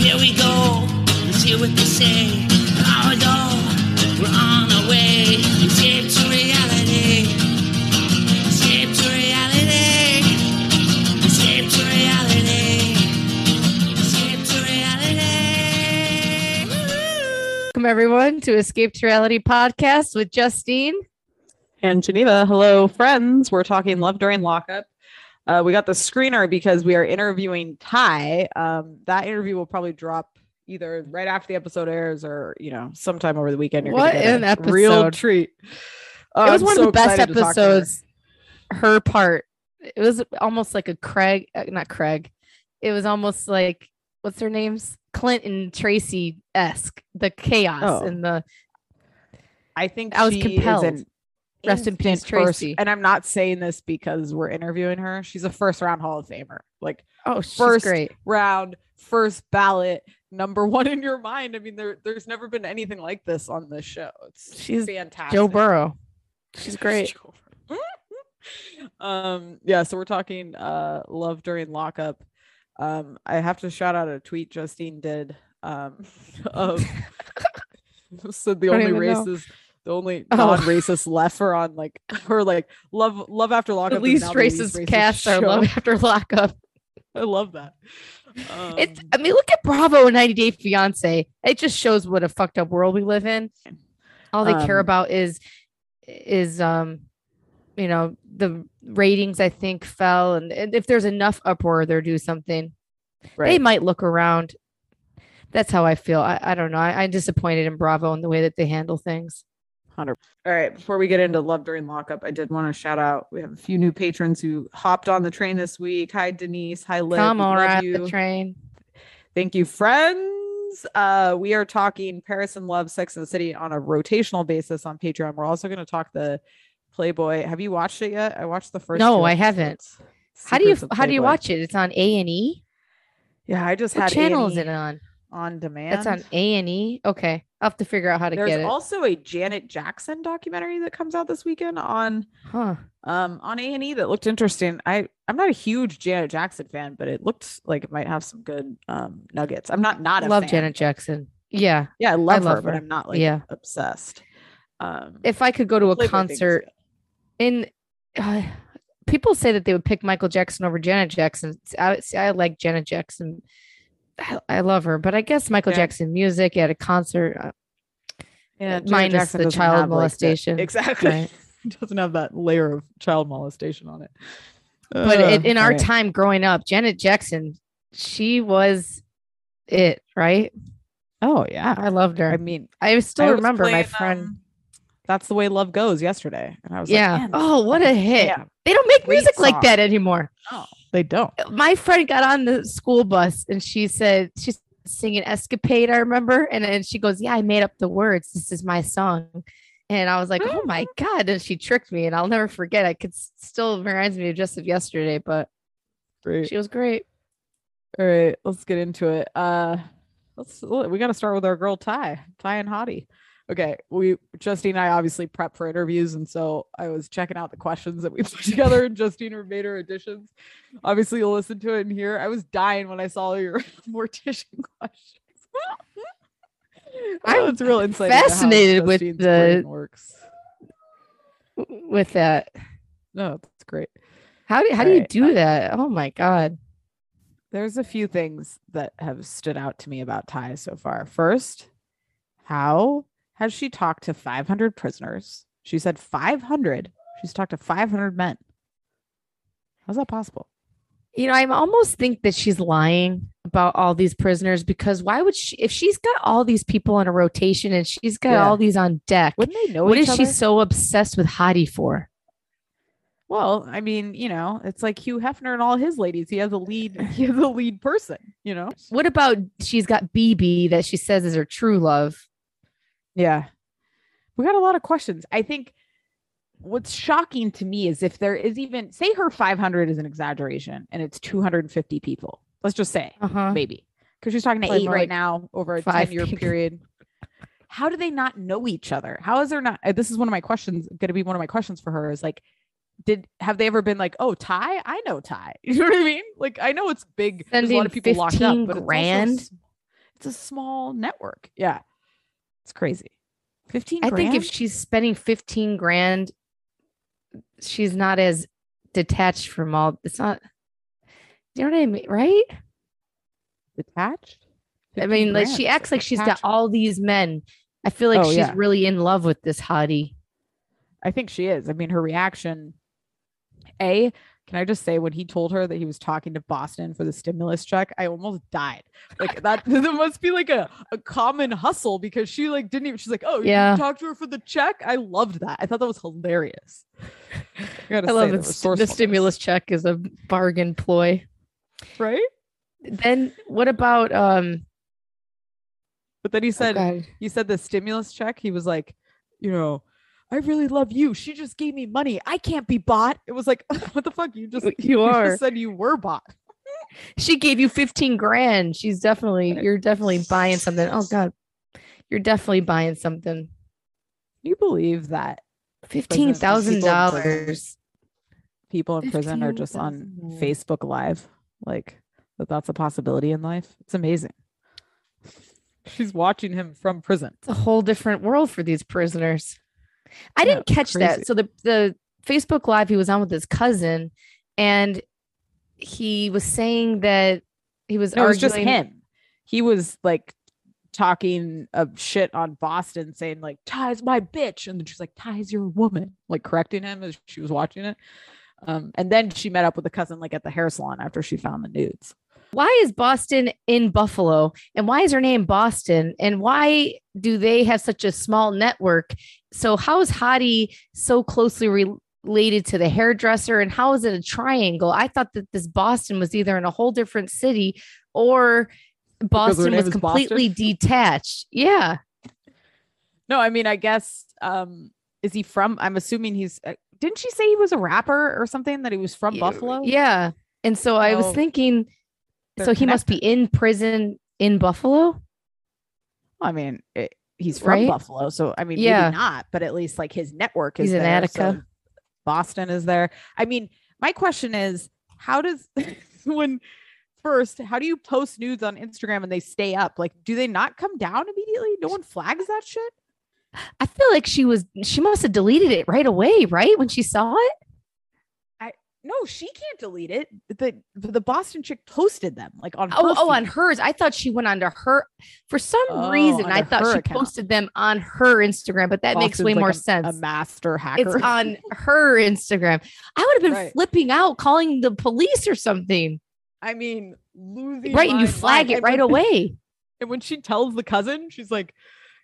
Here we go. Let's hear what they say. Power door. We're on our way. Escape to reality. Escape to reality. Escape to reality. Escape to reality. Woo! Welcome everyone to Escape to Reality podcast with Justine. and Geneva. Hello, friends. We're talking Love During Lockup. Uh, we got the screener because we are interviewing Ty. Um, that interview will probably drop either right after the episode airs or you know sometime over the weekend. You're What an a Real treat. Oh, it was I'm one so of the best excited to talk to her. episodes. Her part. It was almost like a Craig, uh, not Craig. It was almost like what's their names? Clint and Tracy esque. The chaos Oh. and the I think I was compelled. An Rest in peace, instant first- Tracy. and I'm not saying this because we're interviewing her. She's a first round Hall of Famer. Like oh, she's First great. round, first ballot, number one in your mind. I mean, there there's never been anything like this on this show. It's She's fantastic. Joe Burrow. She's great. um yeah so we're talking uh love during lockup um i have to shout out a tweet justine did um of said the only even know. The only Oh. non-racist left are on like or like love love after lockup The least now the least racist racist cast are show. love after lockup. i love that It's Um, I mean, look at Bravo and 90 Day Fiance. It just shows what a fucked up world we live in. All they care Um, about is is um you know the ratings I think fell and, and if there's enough uproar they'll do something. Right. They might look around. That's how I feel. I, I don't know. I, I'm disappointed in Bravo and the way that they handle things. All right, before we get into love during lockup, I did want to shout out. We have a few new patrons who hopped on the train this week. Hi, Denise. Hi, Liv. Come on, love ride you. the train. Thank you, friends. Uh, we are talking Paris and Love, Sex and the City on a rotational basis on Patreon. We're also going to talk the Playboy. Have you watched it yet? I watched the first. No, I haven't. How do you how do you watch it? It's on A and E. Yeah, I just What had channel is A&E it on? on demand. That's on A and E. Okay, I'll have to figure out how to There's get it. There's also a Janet Jackson documentary that comes out this weekend on huh. um on A and E that looked interesting. I I'm not a huge Janet Jackson fan, but it looked like it might have some good um nuggets. I'm not not a Love fan. Janet Jackson. Yeah. Yeah, I love, love her, but. I'm not like Yeah. obsessed. Um, If I could go to a Playboy thing is concert in uh, people say that they would pick Michael Jackson over Janet Jackson. I, see, I like Janet Jackson. I, I love her, but I guess Michael Yeah. Jackson music at a concert. uh, yeah, minus the child have, like, molestation. exactly. Right. doesn't have that layer of child molestation on it. But Uh, in, in our alright. time growing up, Janet Jackson, she was it, right? oh yeah. I loved her. I I, mean, still I remember my friend. um, That's the way love goes. Yesterday, and I was yeah. like, oh, what a hit! yeah, They don't make Great music like that anymore. no, they don't. my friend got on the school bus and she said she's singing escapade i remember and then she goes yeah i made up the words this is my song and i was like oh my god and she tricked me and i'll never forget i could still reminds me of just of yesterday but Great. she was great All right, let's get into it. Uh let's we got to start with our girl Ty, Ty and Hottie. Okay, we Justine and I obviously prep for interviews, and so I was checking out the questions that we put together, and Justine made her additions. Obviously, you'll listen to it in here. I was dying when I saw your mortician questions. I'm Oh, real insight. fascinated with the- works. with that No, that's great. how do, how do you Alright, do that oh my god there's a few things that have stood out to me about Ty so far. First, how has she talked to 500 prisoners? She said 500. She's talked to 500 men. How's that possible? you know i almost think that she's lying about all these prisoners because why would she if she's got all these people in a rotation and she's got Yeah. all these on deck Wouldn't they know what is she so obsessed with Hottie for? Well, I mean, you know, it's like Hugh Hefner and all his ladies. He has a lead. He has a lead person. You know. What about she's got BB that she says is her true love? Yeah. We got a lot of questions. I think what's shocking to me is if there is even say her 500 is an exaggeration and it's 250 people. Let's just say Uh-huh. maybe because she's talking to Probably eight right like now over a 10 year period. How do they not know each other? How is there not? uh, This is one of my questions. Going to be one of my questions for her is like, did have they ever been like, oh, Ty? I know Ty. You know what I mean? Like, I know it's big. There's a lot of people locked up, 15 but it's also grand? it's a small network. Yeah, it's crazy. 15 I think if she's spending 15 grand, she's not as detached from all it's not you know what I mean, right? detached. I 15 mean, like she acts like she's got all these men. I feel like Oh, she's yeah. really in love with this hottie. I think she is. I mean, her reaction. A, can I just say when he told her that he was talking to Boston for the stimulus check, I almost died. Like that, that must be like a, a common hustle because she like didn't even. She's like, oh, Yeah. talk to her for the check. I loved that. I thought that was hilarious. I, I love say, it. the stimulus check is a bargain ploy. right? Then what about um But then he oh said, God. he said the stimulus check. He was like, you know, I really love you. She just gave me money. I can't be bought. It was like, what the fuck? You just You just are. said you were bought. she gave you 15 grand. She's definitely you're definitely buying something. Oh God. You're definitely buying something. You believe that Fifteen thousand people dollars. people in prison are just on Facebook Live? Like that that's a possibility in life. It's amazing. She's watching him from prison. It's a whole different world for these prisoners. I didn't catch crazy. that. So the the Facebook live he was on with his cousin, and he was saying that he was No, it was just him. He was like talking of shit on Boston, saying like Ty's my bitch, and then she's like Ty's your woman, like correcting him as she was watching it. Um, and then she met up with the cousin like at the hair salon after she found the nudes. Why is Boston in Buffalo, and why is her name Boston, and why do they have such a small network? So how is Hottie so closely re- related to the hairdresser, and how is it a triangle? I thought that this Boston was either in a whole different city or Boston was completely Boston? detached. Yeah. No, I mean, I guess um is he from I'm assuming he's uh, didn't she say he was a rapper or something that he was from Yeah, Buffalo? Yeah. And so I was thinking, so he must be in prison in Buffalo. I mean, it, he's from Right? Buffalo, so I mean, Yeah. maybe not, but at least like his network is He's in there, so Attica. Boston is there. I mean, my question is, how does when first, how do you post nudes on Instagram and they stay up? Like, do they not come down immediately? No one flags that shit. I feel like she was, she must have deleted it right away, right? When she saw it. No, she can't delete it. The the Boston chick posted them like on. Oh, her oh, on hers. I thought she went onto her. For some Oh, reason, I thought she account. posted them on her Instagram, but that makes way like more a- sense. A master hacker. it's on her Instagram. I would have been Right. flipping out, calling the police or something. I mean, losing. Right. And you flag mind. it And right when- away. And when she tells the cousin, she's like,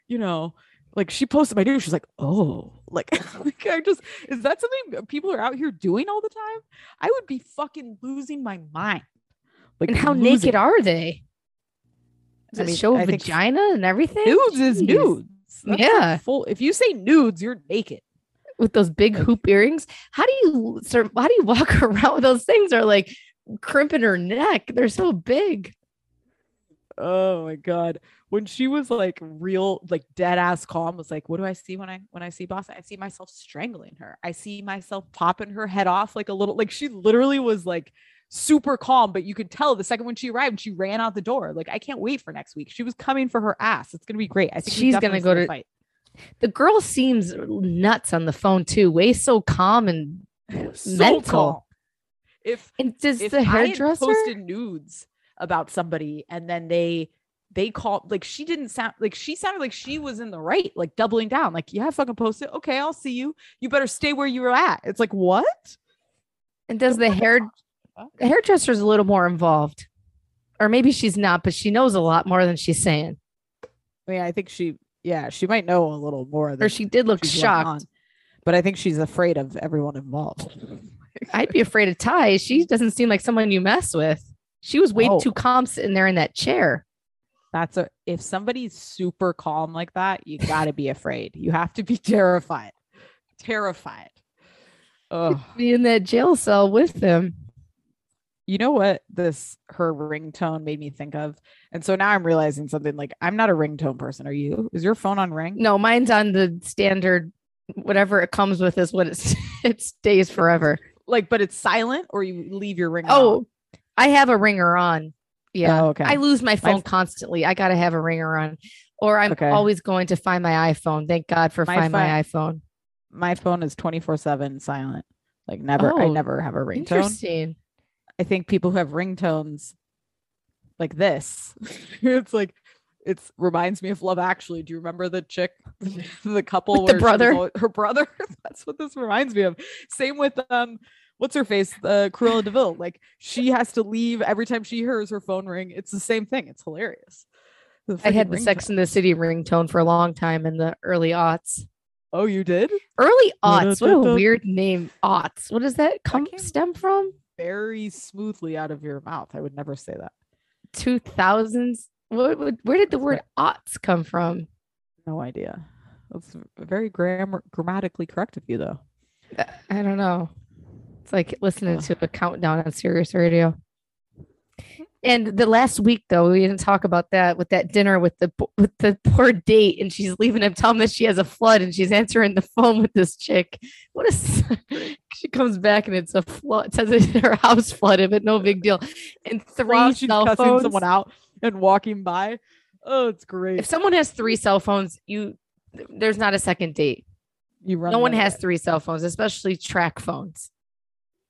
you know, like she posted my news. She's like, oh, like, like I just is that something people are out here doing all the time? I would be fucking losing my mind. Like, And how losing naked are they? Does I it show I vagina and everything? Nudes is nudes. That's Yeah. full. If you say nudes, you're naked. with those big Like- hoop earrings. How do you sir, how do you walk around with those things are like crimping her neck? They're so big. Oh my god. When she was like real, like dead ass calm, was like, what do I see when I when I see Boston? I see myself strangling her. I see myself popping her head off like a little like she literally was like super calm, but you could tell the second when she arrived, she ran out the door. Like, I can't wait for next week. She was coming for her ass. It's gonna be great. I think She's gonna go see a to- fight. The girl seems nuts on the phone too. Way so calm and So mental. calm. If and does if the hairdresser posted nudes about somebody and then they they call like she didn't sound like she sounded like she was in the right, like doubling down, like yeah, fucking post it. Okay, I'll see you. You better stay where you were at. It's like what? and does the hair the hairdresser's a little more involved. Or maybe she's not, but she knows a lot more than she's saying. I mean, I think she, yeah, she might know a little more. Or she did look shocked. but I think she's afraid of everyone involved. I'd be afraid of Ty. She doesn't seem like someone you mess with. She was way Oh. too calm sitting there in that chair. That's a if somebody's super calm like that, you gotta be afraid. You have to be terrified. Terrified. Oh, Be in that jail cell with them. you know what this her ringtone made me think of? And so now I'm realizing something like I'm not a ringtone person. Are you? Is your phone on ring? No, mine's on the standard. Whatever it comes with is what it's it stays forever. Like, but it's silent or you leave your ring. Oh, I have a ringer on. Yeah. Oh, okay. I lose my phone constantly. I gotta have a ringer on. Or I'm Okay. always going to find my iPhone. Thank God for My find my iPhone. my phone is 24 7 silent. Like never, I Oh, never have a ringtone. Interesting. I think people who have ringtones like this, it's like it's reminds me of Love Actually. Do you remember the chick, the couple, With the where she was brother? al- her brother? That's what this reminds me of. Same with um, what's her face, uh, Cruella de Vil. Like she has to leave every time she hears her phone ring. It's the same thing. It's hilarious. I had the Sex ringtone. in the City ringtone for a long time in the early aughts. Oh, you did? Early aughts. What a weird name. Aughts. What does that come stem from? Very smoothly out of your mouth. I would never say that. Two thousands. What, what, where did the word aughts come from? No idea. That's very grammar grammatically correct of you, though. I don't know. It's like listening to a countdown on Sirius Radio. And the last week, though, we didn't talk about that with that dinner with the with the poor date, and she's leaving him, telling him she has a flood, and she's answering the phone with this chick. What is? she comes back and it's a flood. It says it- her house flooded, but no big deal. And three she's cell phones. someone out and walking by. Oh, it's great. If someone has three cell phones, you there's not a second date. you run no one has way. three cell phones, especially track phones.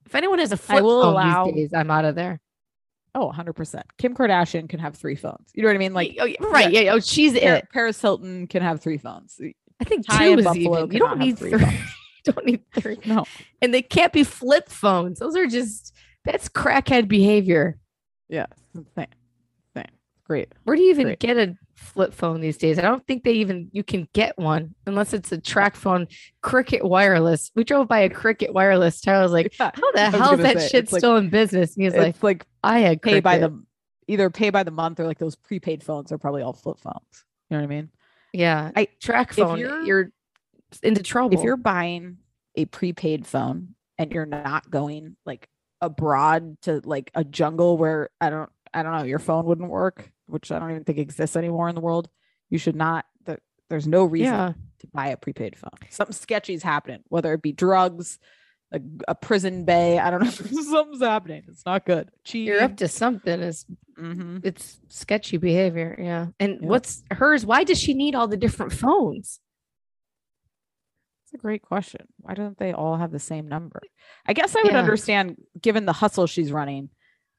If anyone has a flip I will phone allow- these days, I'm out of there. Oh, 100%. Kim Kardashian can have three phones. You know what I mean? Like, oh, yeah, right? Yeah, oh, she's Par- it. Paris Hilton can have three phones. I think Ty two is Buffalo even. You don't need three three. don't need three, No, and they can't be flip phones. Those are just that's crackhead behavior. yeah, insane. Insane. Great. Where do you even Great. get a flip phone these days? I don't think they even you can get one unless it's a track phone. Cricket Wireless. We drove by a Cricket Wireless. Tyler was like, Yeah, "How the hell is that say, shit it's like- still in business?" And he was like, like "I had pay by the either pay by the month or like those prepaid phones are probably all flip phones. You know what I mean? Yeah, I- track phone. you're- You're, into trouble. if you're buying a prepaid phone and you're not going like abroad to like a jungle where I don't I don't know your phone wouldn't work, which I don't even think exists anymore in the world, you should not. There's no reason yeah, to buy a prepaid phone. Something sketchy is happening, whether it be drugs, a, a prison bay. I don't know. Something's happening. It's not good. Cheating. you're up to something. Is Mhm. it's sketchy behavior. Yeah. And Yeah. what's hers? Why does she need all the different phones? That's a great question. Why don't they all have the same number? I guess I would Yeah. understand, given the hustle she's running,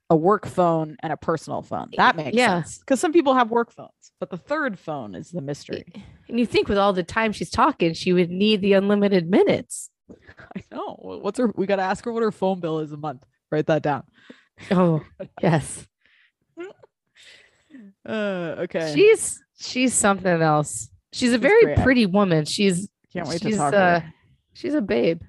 a work phone and a personal phone. That makes Yeah. sense. Because some people have work phones, but the third phone is the mystery. And you think with all the time she's talking, she would need the unlimited minutes. I know. What's her? We got to ask her what her phone bill is a month. Write that down. Oh, yes. Uh, okay. She's she's something else. She's a She's very great. pretty woman. She's Can't wait she's to talk. to uh her. she's a babe.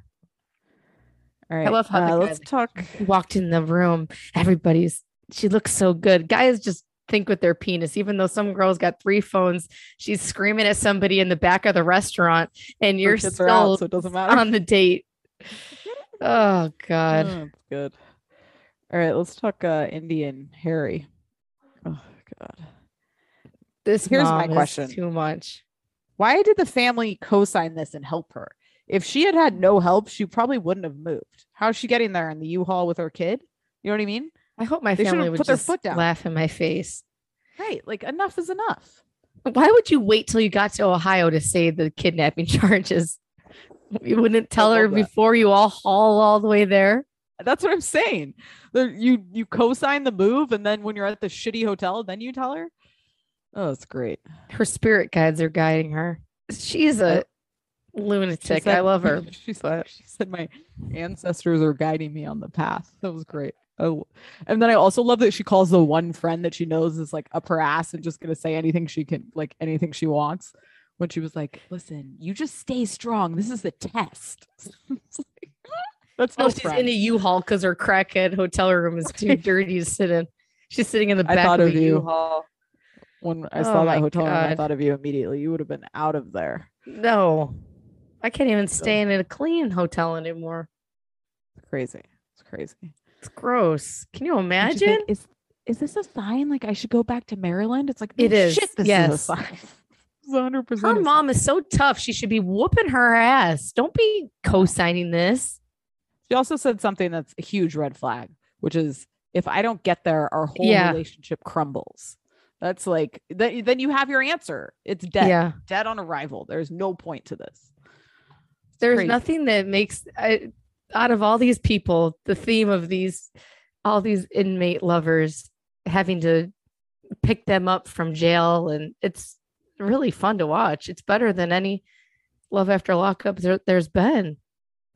All right. love how uh, let's talk. Walked in the room. Everybody's she looks so good. Guys just think with their penis, even though some girls got three phones. She's screaming at somebody in the back of the restaurant, and you're still out, so it doesn't matter. on the date. Oh God. Oh, good. All right, let's talk uh Indian Harry. Oh god. This Here's my question. Too much. Why did the family co-sign this and help her? If she had had no help, she probably wouldn't have moved. How's she getting there in the U-Haul with her kid? You know what I mean? I hope my They family would put their just foot down. laugh in my face. Right. Like enough is enough. Why would you wait till you got to Ohio to say the kidnapping charges? You wouldn't tell her that. before you all haul all the way there. That's what I'm saying. You you co-sign the move, and then when you're at the shitty hotel, then you tell her. Oh, it's great. Her spirit guides are guiding her. She's a Lunatic. I love her. She said, she said, "My ancestors are guiding me on the path." That was great. Oh, and then I also love that she calls the one friend that she knows is like up her ass and just gonna say anything she can, like anything she wants. When she was like, "Listen, you just stay strong. This is the test." Like, That's oh, no Oh, she's friend. in a U-Haul because her crackhead hotel room is too dirty to sit in. She's sitting in the I back thought of of you. U-Haul. when I Oh saw that hotel room, I thought of you immediately. You would have been out of there. No, I can't even stay in a clean hotel anymore. It's crazy. It's crazy. It's gross. Can you you think, imagine? is is this a sign? Like I should go back to Maryland? It's like it is. Shit, this is yes. a sign. 100%. Her mom is so tough. She should be whooping her ass. Don't be co-signing this. She also said something that's a huge red flag, which is if I don't get there, our whole Yeah. relationship crumbles. That's like then, then you have your answer. It's dead. Yeah. Dead on arrival. There's no point to this. There's nothing that makes I, out of all these people the theme of these all these inmate lovers having to pick them up from jail and it's really fun to watch. It's better than any love after lockup there, has been.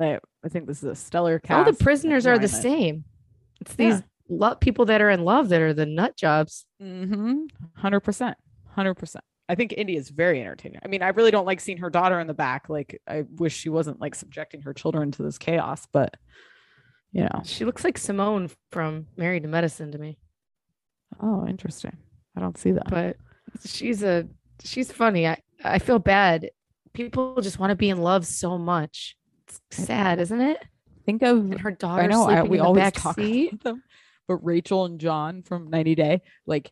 I, I think this is a stellar cast. All the prisoners are the same. It's these yeah. lo- people that are in love that are the nut jobs. Mm-hmm. 100%. 100%. I think India is very entertaining. I mean, I really don't like seeing her daughter in the back. Like, I wish she wasn't like subjecting her children to this chaos. But you know, She looks like Simone from Married to Medicine to me, oh, interesting. I don't see that. but she's a she's funny. I I feel bad. People just want to be in love so much. It's sad, isn't it? think of And her daughter I know I, we in the always talk seat. about them, but Rachel and John from 90 Day, like,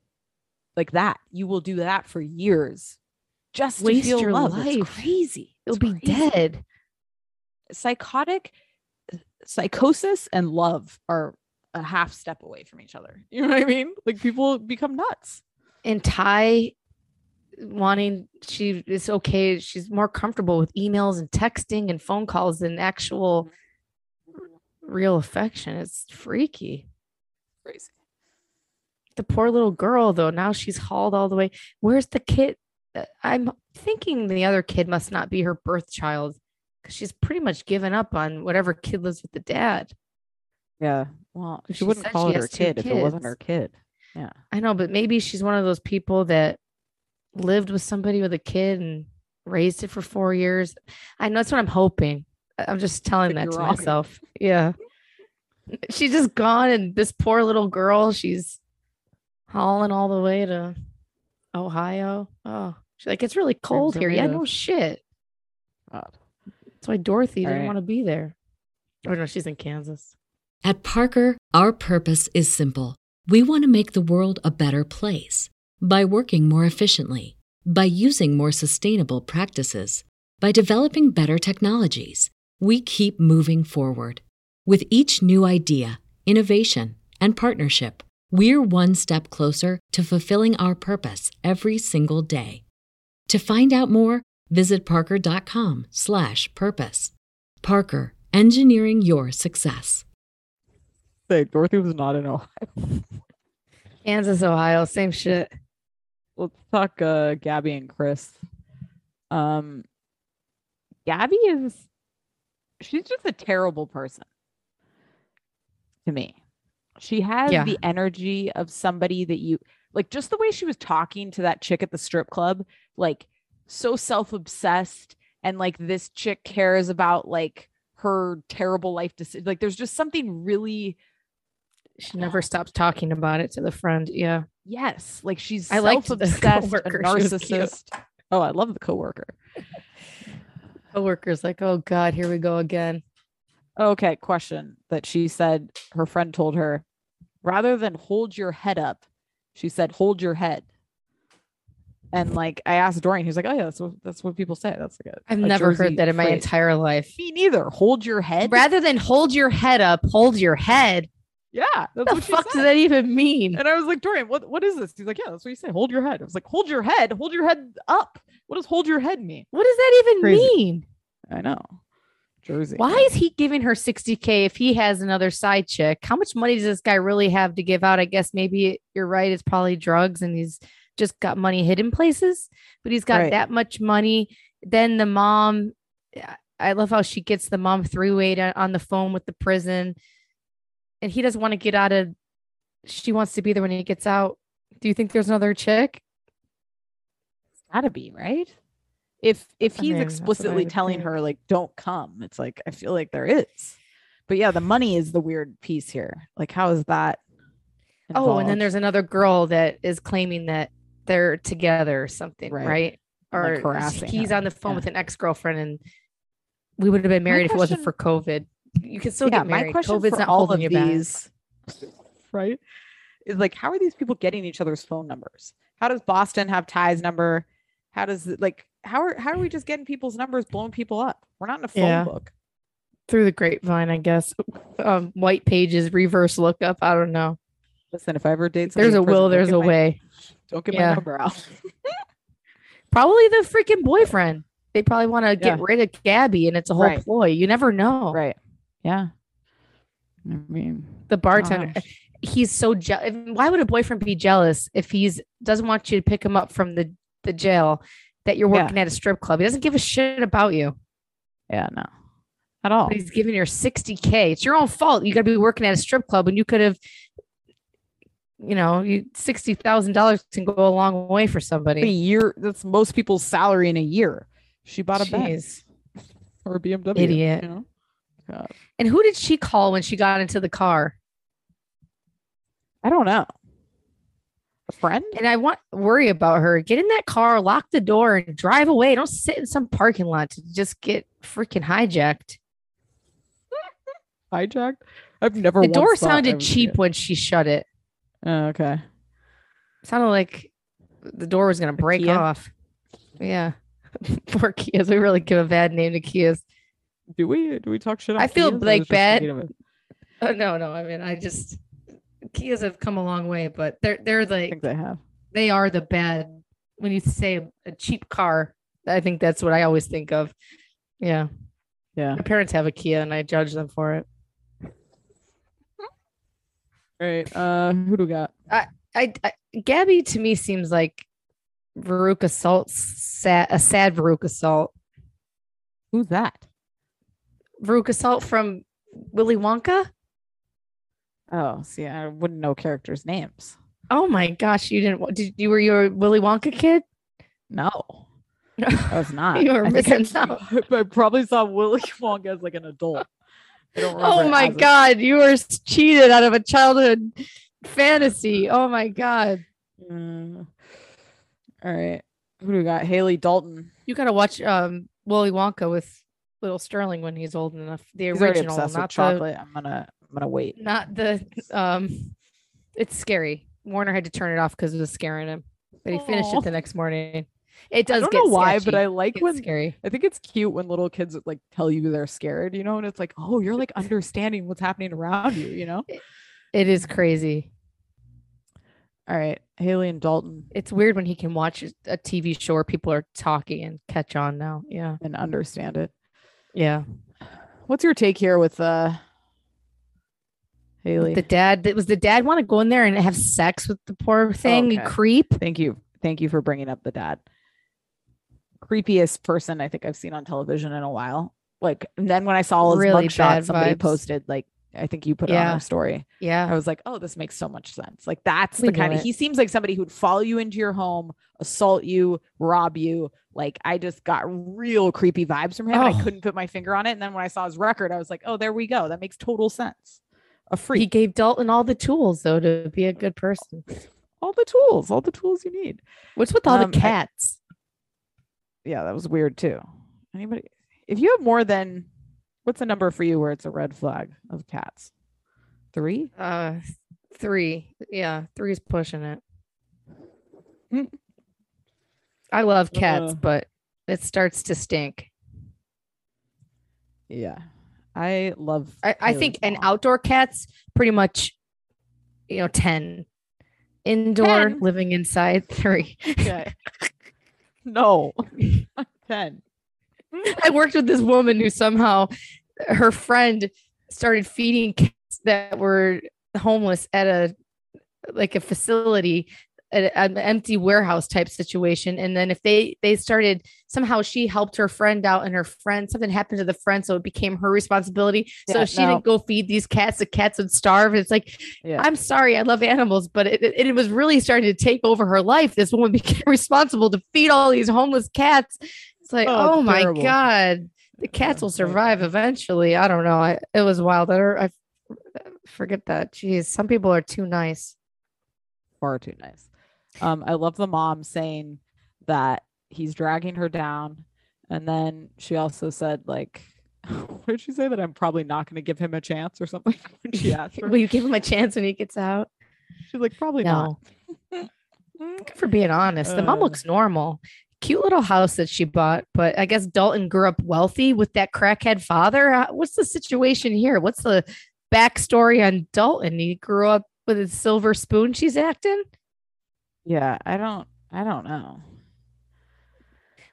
like that, you will do that for years, just to Waste feel your love. It's life. crazy. You'll It's be crazy. dead. Psychotic, psychosis, and love are a half step away from each other. You know what I mean? Like people become nuts. and Ty wanting she is okay. She's more comfortable with emails and texting and phone calls than actual real affection. It's freaky. Crazy. The poor little girl, though, now she's hauled all the way. Where's the kid? Uh, I'm thinking the other kid must not be her birth child because she's pretty much given up on whatever kid lives with the dad. Yeah. Well, she, She wouldn't call she it her kid if it wasn't her kid. Yeah. I know, but maybe she's one of those people that lived with somebody with a kid and raised it for four years. I know that's what I'm hoping. I'm just telling that to wrong. myself. Yeah. She's just gone, and this poor little girl, she's hauling all the way to Ohio. Oh, she's like, it's really cold here. Yeah, live. no shit. God. That's why Dorothy didn't Right. want to be there. Oh, no, she's in Kansas. At Parker, our purpose is simple. We want to make the world a better place by working more efficiently, by using more sustainable practices, by developing better technologies. We keep moving forward. With each new idea, innovation, and partnership, we're one step closer to fulfilling our purpose every single day. To find out more, visit parker.com/purpose. Parker, engineering your success. Say, Dorothy was not in Ohio. Kansas, Ohio, same shit. let's talk uh Gabby and Chris. Um Gabby is she's just a terrible person to me. She has Yeah. the energy of somebody that you like just the way she was talking to that chick at the strip club, like so self-obsessed and like this chick cares about like her terrible life decision. Like there's just something really She never stops talking about it to the friend. Yeah. yes, like she's I liked the self-obsessed, a coworker. She was cute. narcissist. Oh, I love the coworker. Coworkers like, oh God, here we go again. Okay, question that she said her friend told her rather than hold your head up, she said hold your head. And like I asked Dorian, he's like, Oh yeah, that's what that's what people say. That's like a I've a never heard that in my phrase. entire life. Me neither. Hold your head. Rather than hold your head up, hold your head. yeah, that's What the what fuck does that even mean? And I was like, Dorian, what what is this? He's like, Yeah, that's what you say. Hold your head. I was like, Hold your head. Hold your head up. What does hold your head mean? What does that even Crazy. mean? I know. Jersey. Why is he giving her 60K if he has another side chick? How much money does this guy really have to give out? I guess maybe you're right. It's probably drugs and he's just got money hidden places, but he's got Right. that much money. Then the mom, I- I love how she gets the mom three way on the phone with the prison and he doesn't want to get out of, she wants to be there when he gets out. Do you think there's another chick? It's gotta be right if if I he's mean, I explicitly telling think. her like don't come it's like i feel like there is but yeah, the money is the weird piece here. Like, how is that? Oh, and then there's another girl that is claiming that they're together or something, Right. right? Like, Or harassing he's her. on the phone Yeah. with an ex-girlfriend and we would have been married if it wasn't for COVID. You can still yeah, get married. my question COVID's for not all holding of you back. these, right, is like, how are these people getting each other's phone numbers? How does Boston have Ty's number? How does like? How are how are we just getting people's numbers, blowing people up? We're not in a phone Yeah. book. Through the grapevine, I guess. Um, white pages, reverse lookup. I don't know. Listen, if I ever date, There's a will, there's a my- way. Don't get Yeah. my number out. Probably the freaking boyfriend. They probably want to get rid of Gabby, and it's a whole Right. ploy. You never know. right? Yeah. I mean, The bartender, gosh. he's so jealous. Why would a boyfriend be jealous if he's doesn't want you to pick him up from the the jail that you're Yeah. working at a strip club? He doesn't give a shit about you. yeah, no, at all. But he's giving you 60k. It's your own fault. You got to be working at a strip club, and you could have, you know, you sixty thousand dollars can go a long way for somebody. a year. That's most people's salary in a year. She bought a Benz or a BMW. Idiot. You know? And who did she call when she got into the car? I don't know. A friend? And I want worry about her. Get in that car, lock the door, and drive away. Don't sit in some parking lot to just get freaking hijacked. Hijacked? I've never. The door sounded cheap when she shut it. Oh, okay. sounded like the door was gonna break Kia? off. Yeah. Poor Kias. We really give a bad name to Kias. Do we? Do we talk shit? I feel, like, bad. hate of it? Uh, no, no. I mean, I just Kias have come a long way, but they're they're I like think they have. they are the bad. When you say a cheap car, I think that's what I always think of. Yeah, Yeah. my parents have a Kia, and I judge them for it. Right. Uh, who do we got? I, I Gabby to me seems like Veruca Salt's sad, a sad Veruca Salt. Who's that? Veruca Salt from Willy Wonka. Oh, see, I wouldn't know characters' names. Oh my gosh, you didn't? Did you were you a Willy Wonka kid? No, I was not. You were I missing out. I probably saw Willy Wonka as like an adult. I don't remember Oh my as a- god, you were cheated out of a childhood fantasy. Oh my god, Mm. all right. Who do we got? Haley Dalton. you got to watch um Willy Wonka with little Sterling when he's old enough. The He's original, not the chocolate. I'm gonna I'm gonna wait. not the um. It's scary. Warner had to turn it off because it was scaring him, but he finished it the next morning. It does. I don't know why, but. I like It's when scary. I think it's cute when little kids like tell you they're scared, you know, and it's like, oh, you're like understanding what's happening around you, you know. It is crazy. All right, Haley and Dalton It's weird when he can watch a TV show where people are talking and catch on now. Yeah. and understand it. Yeah. What's your take here with uh Haley? The dad that was the dad want to go in there and have sex with the poor thing, you okay. creep. Thank you. Thank you for bringing up the dad. Creepiest person I think I've seen on television in a while. Like, and then when I saw all his Really mugshot, somebody vibes. posted, like, I think you put it on Yeah. our story. Yeah. I was like, oh, this makes so much sense. Like, that's We the kind of he seems like somebody who'd follow you into your home, assault you, rob you. Like, I just got real creepy vibes from him. and I Oh. couldn't put my finger on it. And then when I saw his record, I was like, oh, there we go. That makes total sense. A freak. He gave Dalton all the tools though to be a good person. all the tools, all the tools you need. What's with all Um, the I- cats? yeah, that was weird too. Anybody, if you have more than, what's the number for you where it's a red flag of cats? Three? uh three. Yeah, three's pushing it. Mm. I love cats, Uh. but it starts to stink. Yeah, I love. I, I think Haley's an outdoor cat's pretty much, you know, 10. Indoor, 10? living inside, three. Okay. no, ten. I worked with this woman who somehow her friend started feeding cats that were homeless at a like a facility an empty warehouse type situation and then if they they started somehow she helped her friend out and her friend something happened to the friend so it became her responsibility so Yeah, if she no. didn't go feed these cats the cats would starve it's like Yeah, i'm sorry i love animals but it, it, it was really starting to take over her life this woman became responsible to feed all these homeless cats it's like Oh, oh, my terrible. god The cats will survive eventually. I don't know. I, it was wild. I, I forget that. Jeez, some people are too nice. far too nice. Um, I love the mom saying that he's dragging her down, and then she also said like, "What did she say that I'm probably not going to give him a chance or something?" when she asked Will you give him a chance when he gets out? she's like, "Probably not." Good for being honest. The mom Uh. looks normal. Cute little house that she bought, but I guess Dalton grew up wealthy with that crackhead father. What's the situation here? What's the backstory on Dalton? He grew up with a silver spoon she's acting. Yeah, I don't, I don't know.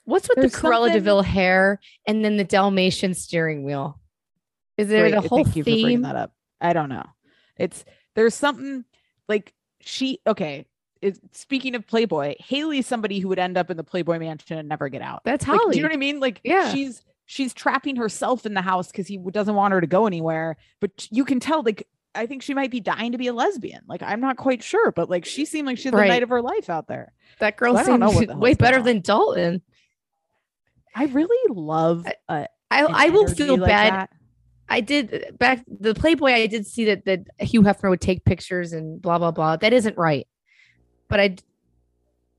What's with There's the Cruella something- de Vil hair and then the Dalmatian steering wheel? Is there Great, a whole thank you for bringing that up. I don't know. It's there's something like she okay. It, speaking of Playboy, Haley's somebody who would end up in the Playboy mansion and never get out. That's Like, Holly. do you know what I mean? Like, Yeah. she's she's trapping herself in the house because he doesn't want her to go anywhere. But you can tell, like, I think she might be dying to be a lesbian. Like, I'm not quite sure, but like, she seemed like she's the Right. night of her life out there. that girl seems way better on. than Dalton. I really love. Uh, I, I will feel like bad. that. I did back the Playboy. I did see that that Hugh Hefner would take pictures and blah blah blah. That isn't right. But I,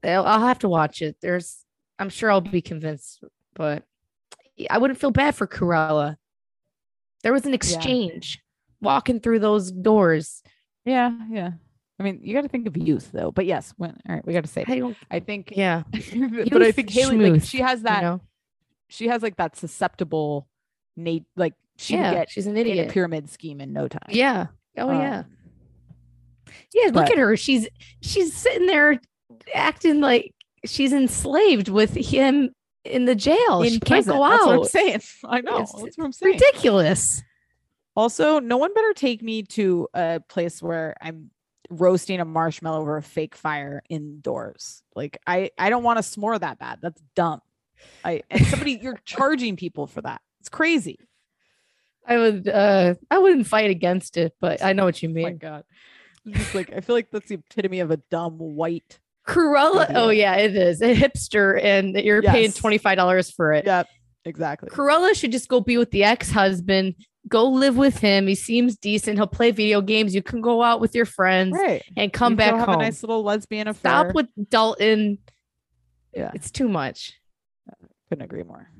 I'll, I'll have to watch it. There's, I'm sure I'll be convinced. But I wouldn't feel bad for Cruella. There was an exchange walking through those doors. Yeah, yeah. I mean, you got to think of youth though. But yes, when all right, we got to say. I. I think, Yeah, but I think Haley, like, she has that. you know. She has like that susceptible, Nate. Like she Yeah, get she's an in a idiot. pyramid scheme in no time. Yeah. Oh yeah. Um, Yeah. Look but- at her. She's she's sitting there acting like she's enslaved with him in the jail. in she can't prison. go That's what I'm out. saying. I know. It's That's what I'm saying. Ridiculous. Also, no one better take me to a place where I'm roasting a marshmallow over a fake fire indoors. Like I, I don't want to s'more that bad. That's dumb. I and somebody you're charging people for that. It's crazy. I would uh I wouldn't fight against it, but I know what you mean. Oh my god. Just like I feel like that's the epitome of a dumb white. Cruella. Oh yeah, it is. A hipster and you're paying $25 for it. Yep, exactly. Cruella should just go be with the ex-husband. Go live with him. He seems decent. He'll play video games. You can go out with your friends Right. and come You back have home. a nice little lesbian affair. Stop with Dalton. Yeah. It's too much. Couldn't agree more.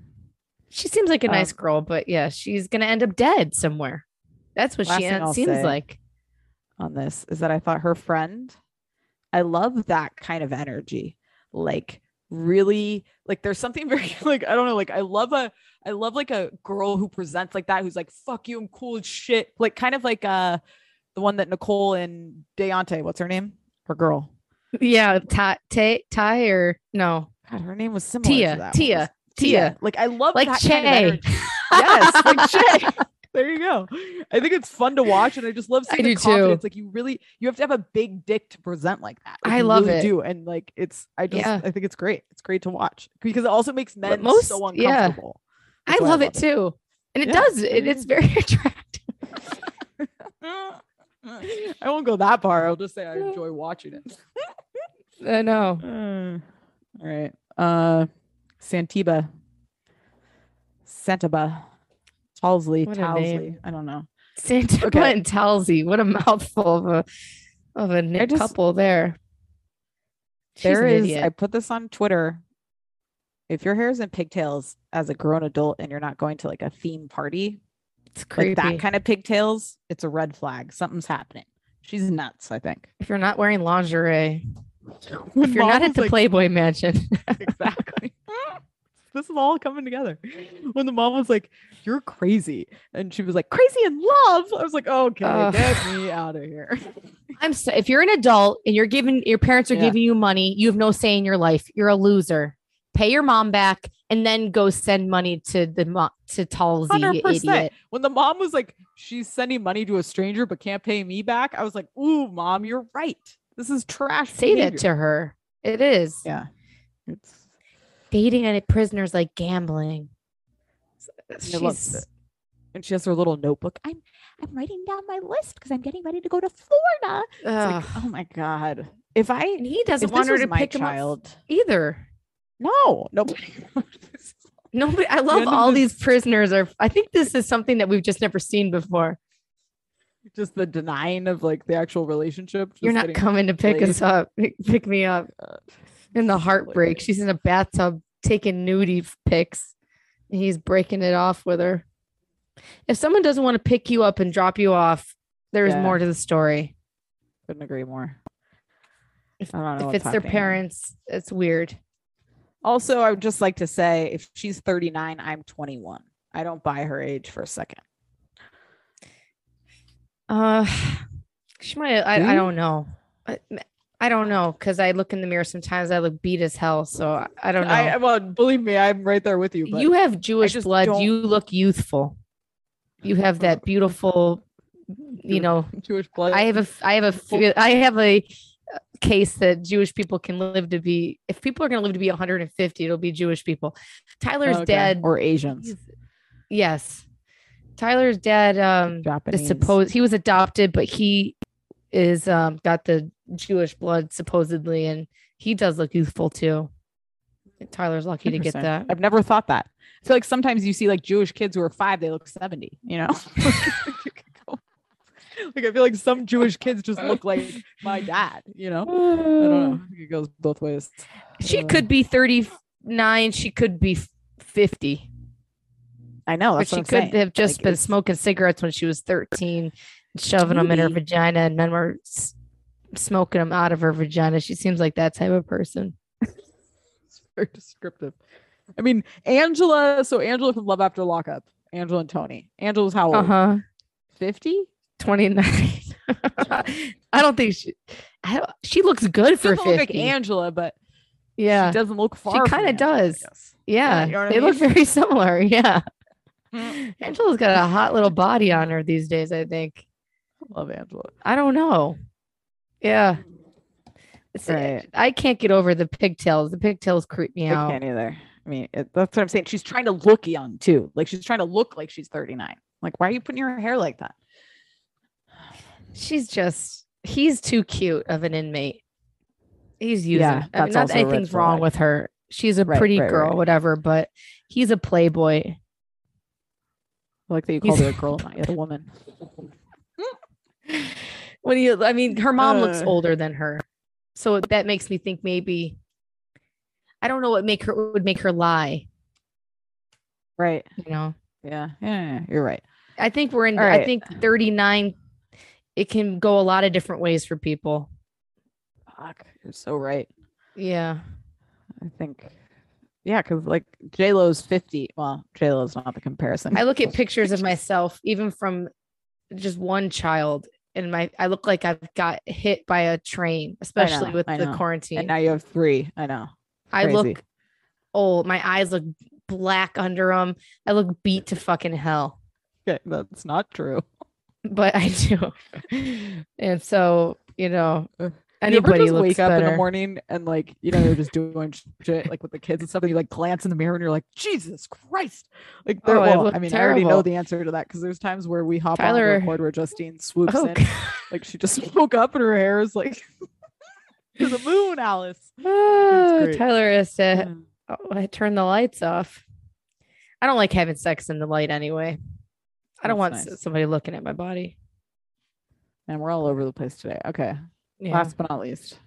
She seems like a nice Um, girl, but yeah, she's gonna end up dead somewhere. That's what she thing en- I'll seems like. on this is that I thought her friend, I love that kind of energy. Like really like there's something very like I don't know, like I love a I love like a girl who presents like that who's like, fuck you, I'm cool as shit. Like kind of like uh the one that Nicole and Deontay, what's her name? Her girl. Yeah, Ty, Ty, Ty or no, God, her name was similar. to Tia, one. Tia, Tia, Like I love like that Che. kind of. Yes, like Che. There you go. I think it's fun to watch, and I just love I seeing the do too. confidence. Like you really, you have to have a big dick to present like that. Like, I love really it. Do and like it's, I just, Yeah. I think it's great. It's great to watch because it also makes men most- so yeah. uncomfortable. I That's why love it too, and it Yeah, does. It, it's very attractive. I won't go that far. I'll just say I enjoy watching it. I know. Uh, all right. Uh, Santiba, Santiba, Talsley, What a I don't know. Santiba Okay. and Talsey. What a mouthful of a of a just- couple there. There idiot. I put this on Twitter. If your hair is in pigtails as a grown adult and you're not going to like a theme party, it's creepy. like that kind of pigtails, it's a red flag. Something's happening. She's nuts. I think. if you're not wearing lingerie, if you're not at the like- Playboy Mansion, exactly. this is all coming together. When the mom was like, "You're crazy," and she was like, "Crazy in love," I was like, "Okay, get me out of here." I'm so, if you're an adult and you're giving your parents are Yeah. giving you money, you have no say in your life. You're a loser. Pay your mom back and then go send money to the mo- to you 100%. idiot. when the mom was like, "She's sending money to a stranger but can't pay me back," I was like, "Ooh, mom, you're right. This is trash." Say behavior." that to her. It is Yeah, it's. Dating a prisoner is like gambling. She's- And she has her little notebook. I'm I'm writing down my list because I'm getting ready to go to Florida. It's like, oh my god. If I and he doesn't want her to pick him up child, either. no, nobody. Nobody. I love of all these prisoners are. I think this is something that we've just never seen before. Just the denying of like the actual relationship. You're not coming to pick us up. Pick, me up. In the heartbreak, she's in a bathtub taking nudie pics. And he's breaking it off with her. If someone doesn't want to pick you up and drop you off, there's Yeah. more to the story. Couldn't agree more. If, I don't know if it's their parents, it's weird. Also, I would just like to say if she's 39, I'm 21. I don't buy her age for a second. Uh, she might. I, I don't know. I, I don't know because I look in the mirror sometimes. I look beat as hell. So I, I don't know. I well, believe me, I'm right there with you. But you have Jewish blood. don't- You look youthful. You have that beautiful. You know, Jewish blood. I have a, I have a, I have a uh, case that Jewish people can live to be. If people are going to live to be 150, it'll be Jewish people. Tyler's Okay. dad. or Asians, he's- Yes, Tyler's dad. Um, Japanese. is supposed he was adopted, but he is um got the Jewish blood supposedly, and he does look youthful too. Tyler's lucky to get that. I've never thought that. I feel like sometimes you see like Jewish kids who are five, they look 70, you know? like I feel like some Jewish kids just look like my dad, you know? I don't know. It goes both ways. She Uh, could be 39, she could be 50. I know. But she what I'm could saying. have just Like, been smoking cigarettes when she was 13, shoving them in her vagina, and men were smoking them out of her vagina. She seems like that type of person. It's very descriptive. I mean, Angela. So Angela from Love After Lockup. Angela and Tony. Angela's how old? Uh huh. 50? 29. I don't think she. I don't, she looks good for Doesn't look 50. like Angela, but yeah. she doesn't look far. She kinda does. guess. Yeah. you know what I they look very similar. Yeah. Mm. Angela's got a hot little body on her these days, I think. Love Angela. I don't know. Yeah. It's, eh, Right. I can't get over the pigtails. The pigtails creep me I out. can't either. I mean, it, that's what I'm saying. She's trying to look young too. Like she's trying to look like she's 39. Like, why are you putting your hair like that? She's just, he's too cute of an inmate. He's using, Yeah, I mean, not anything's wrong flag. with her. She's a Right, pretty right, girl, whatever, but he's a playboy. I like that you called her a girl, not yet a woman. When you, I mean, her mom looks Uh. older than her, so that makes me think maybe. I don't know what make her would make her lie. Right. You know, Yeah. Yeah. yeah, You're right. I think we're in. All I think thirty nine. It can go a lot of different ways for people. Fuck. You're so right. Yeah, I think. Yeah, because like J Lo's 50. Well, J Lo's not the comparison. I look at pictures of myself, even from just one child, and my I look like I've got hit by a train, especially know, with the quarantine. and now you have three. I know. I look old. My eyes look black under them. I look beat to fucking hell. Okay, that's not true. but I do. and so, you know, anybody you just wake up in the morning and like you know you're just doing shit like with the kids and stuff and you like glance in the mirror and you're like Jesus Christ like Oh, I well, I mean I already know the answer to that because there's times where we hop Tyler- on record where Justine swoops Oh, in like she just woke up and her hair is like to the moon Alice oh. Tyler has to Yeah. oh, I turn the lights off. I don't like having sex in the light anyway. I don't want nice. somebody looking at my body. and we're all over the place today okay Yeah. last but not least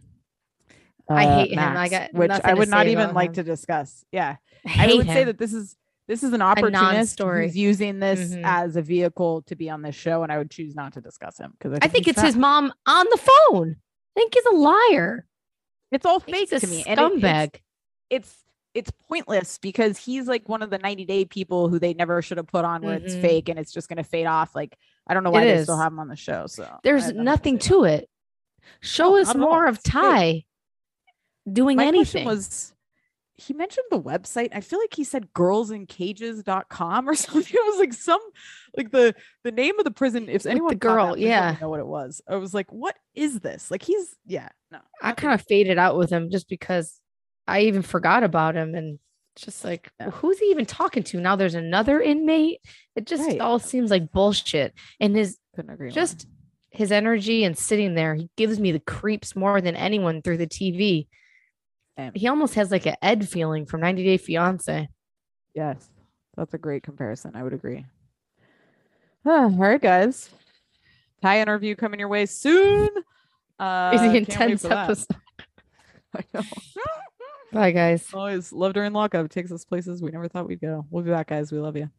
I uh, hate him. I got which I would not even like him. to discuss yeah I, I would say that this is this is an opportunist who's using this Mhm. as a vehicle to be on this show, and I would choose not to discuss him because I think he's it's his mom on the phone. I think he's a liar. It's all fake to me, and it- it's- scumbag. it's it's pointless because he's like one of the 90 day people who they never should have put on where it's Mhm. fake and it's just going to fade off. Like I don't know why It they still have him on the show. So There's nothing to it. Show oh, us at all. more of Ty doing My anything. was he mentioned the website. I feel like he said girlsincages.com or something. It was like some like the the name of the prison. If anyone the girl, please yeah. know what it was. I was like, what is this? Like he's yeah, no. I kind of faded out with him just because I even forgot about him and just like Yeah. who's he even talking to now? There's another inmate. It just Right. all seems like bullshit. And his couldn't agree. more. just his energy and sitting there, he gives me the creeps more than anyone through the TV. He almost has like an Ed feeling from 90 Day Fiance. Yes, that's a great comparison. I would agree. all right, guys. Thai interview coming your way soon. Uh, Crazy can't intense episode. I know. Bye, guys. Always love during lockup. Takes us places we never thought we'd go. We'll be back, guys. We love you.